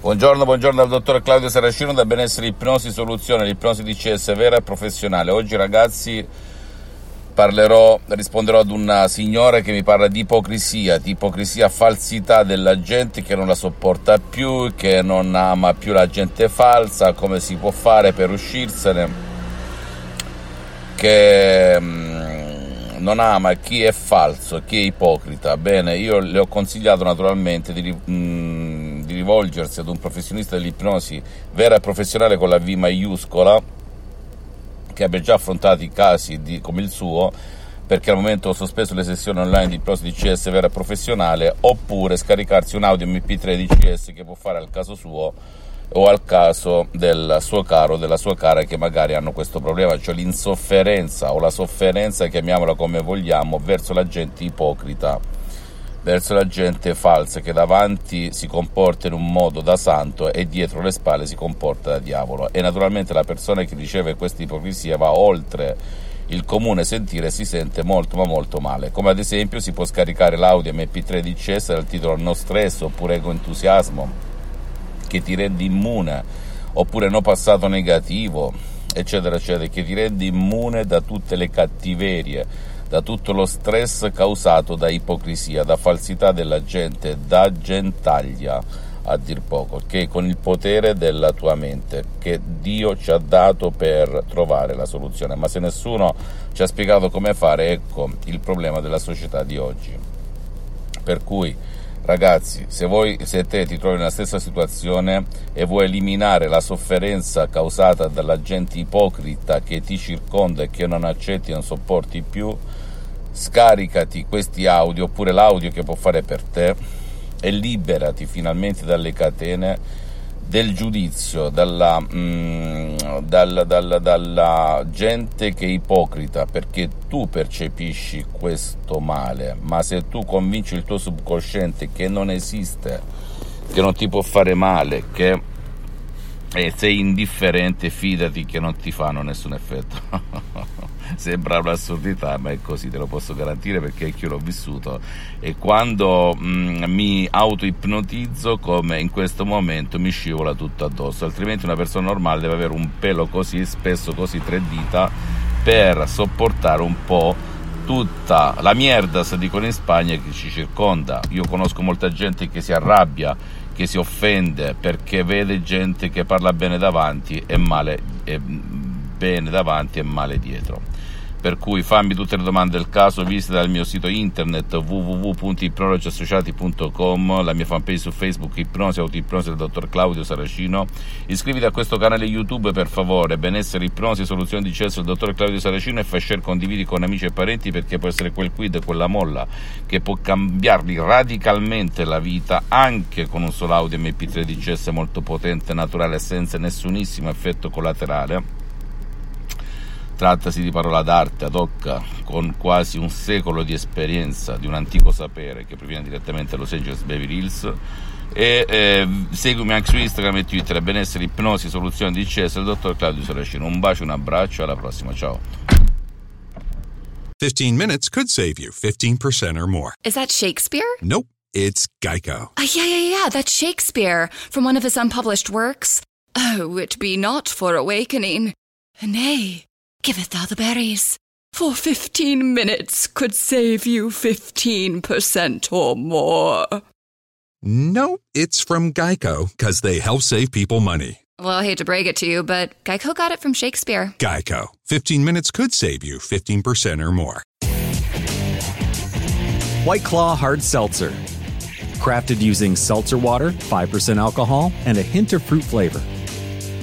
Buongiorno, buongiorno dal dottor Claudio Saracino da Benessere Ipnosi Soluzione, l'ipnosi DCS vera e professionale. Oggi ragazzi parlerò, risponderò ad una signora che mi parla di ipocrisia, di ipocrisia, falsità della gente che non la sopporta più, che non ama più la gente falsa, come si può fare per uscirsene, che mm, non ama chi è falso, chi è ipocrita. Bene, io le ho consigliato naturalmente di... Mm, di rivolgersi ad un professionista dell'ipnosi vera e professionale con la V maiuscola, che abbia già affrontato i casi di, come il suo, perché al momento ho sospeso le sessioni online di ipnosi di CS vera e professionale, oppure scaricarsi un audio MP3 di CS che può fare al caso suo o al caso del suo caro o della sua cara che magari hanno questo problema, cioè l'insofferenza o la sofferenza, chiamiamola come vogliamo, verso la gente ipocrita verso la gente falsa che davanti si comporta in un modo da santo e dietro le spalle si comporta da diavolo. E naturalmente la persona che riceve questa ipocrisia va oltre il comune sentire e si sente molto ma molto male. Come ad esempio si può scaricare l'audio MP3 di CS dal titolo No stress oppure ego entusiasmo che ti rende immune oppure no passato negativo eccetera eccetera che ti rende immune da tutte le cattiverie da tutto lo stress causato da ipocrisia, da falsità della gente, da gentaglia a dir poco, che con il potere della tua mente che Dio ci ha dato per trovare la soluzione. Ma se nessuno ci ha spiegato come fare, ecco il problema della società di oggi. Per cui Ragazzi, se, voi, se te ti trovi nella stessa situazione e vuoi eliminare la sofferenza causata dalla gente ipocrita che ti circonda e che non accetti e non sopporti più, scaricati questi audio oppure l'audio che può fare per te e liberati finalmente dalle catene del giudizio, dalla, mm, dalla, dalla, dalla, gente che è ipocrita, perché tu percepisci questo male, ma se tu convinci il tuo subconsciente che non esiste, che non ti può fare male, che eh, sei indifferente, fidati che non ti fanno nessun effetto. Sembra un'assurdità, ma è così, te lo posso garantire perché io l'ho vissuto. E quando mh, mm, mi auto-ipnotizzo, come in questo momento, mi scivola tutto addosso. Altrimenti una persona normale deve avere un pelo così, spesso così tre dita, per sopportare un po' tutta la mierda, se dicono in Spagna, che ci circonda. Io conosco molta gente che si arrabbia, che si offende perché vede gente che parla bene davanti e male, e bene davanti e male dietro. Per cui fammi tutte le domande del caso, visita il mio sito internet www.ipnologiassociati.com, la mia fanpage su Facebook Ipnosi Autoipnosi del dottor Claudio Saracino. Iscriviti a questo canale YouTube per favore, benessere ipnosi soluzioni di cesso del dottor Claudio Saracino e fai share, condividi con amici e parenti perché può essere quel quid, quella molla che può cambiargli radicalmente la vita anche con un solo audio MP3 di CS molto potente, naturale, senza nessunissimo effetto collaterale Trattasi di parola d'arte ad hoc con quasi un secolo di esperienza di un antico sapere che proviene direttamente da Los Angeles Beverly Hills. E eh, seguimi anche su Instagram e Twitter benessere ipnosi soluzioni di CS il dottor Claudio Saracino un bacio un abbraccio alla prossima ciao. 15 minutes could save you 15% or more. Is that Shakespeare? Nope it's Geico. Uh, yeah yeah yeah that's Shakespeare from one of his unpublished works. Oh it be not for awakening. Nay Giveth thou the berries. For 15 minutes could save you 15% or more. No, it's from Geico, because they help save people money. Well, I hate to break it to you, but Geico got it from Shakespeare. Geico. 15 minutes could save you 15% or more. White Claw Hard Seltzer. Crafted using seltzer water, 5% alcohol, and a hint of fruit flavor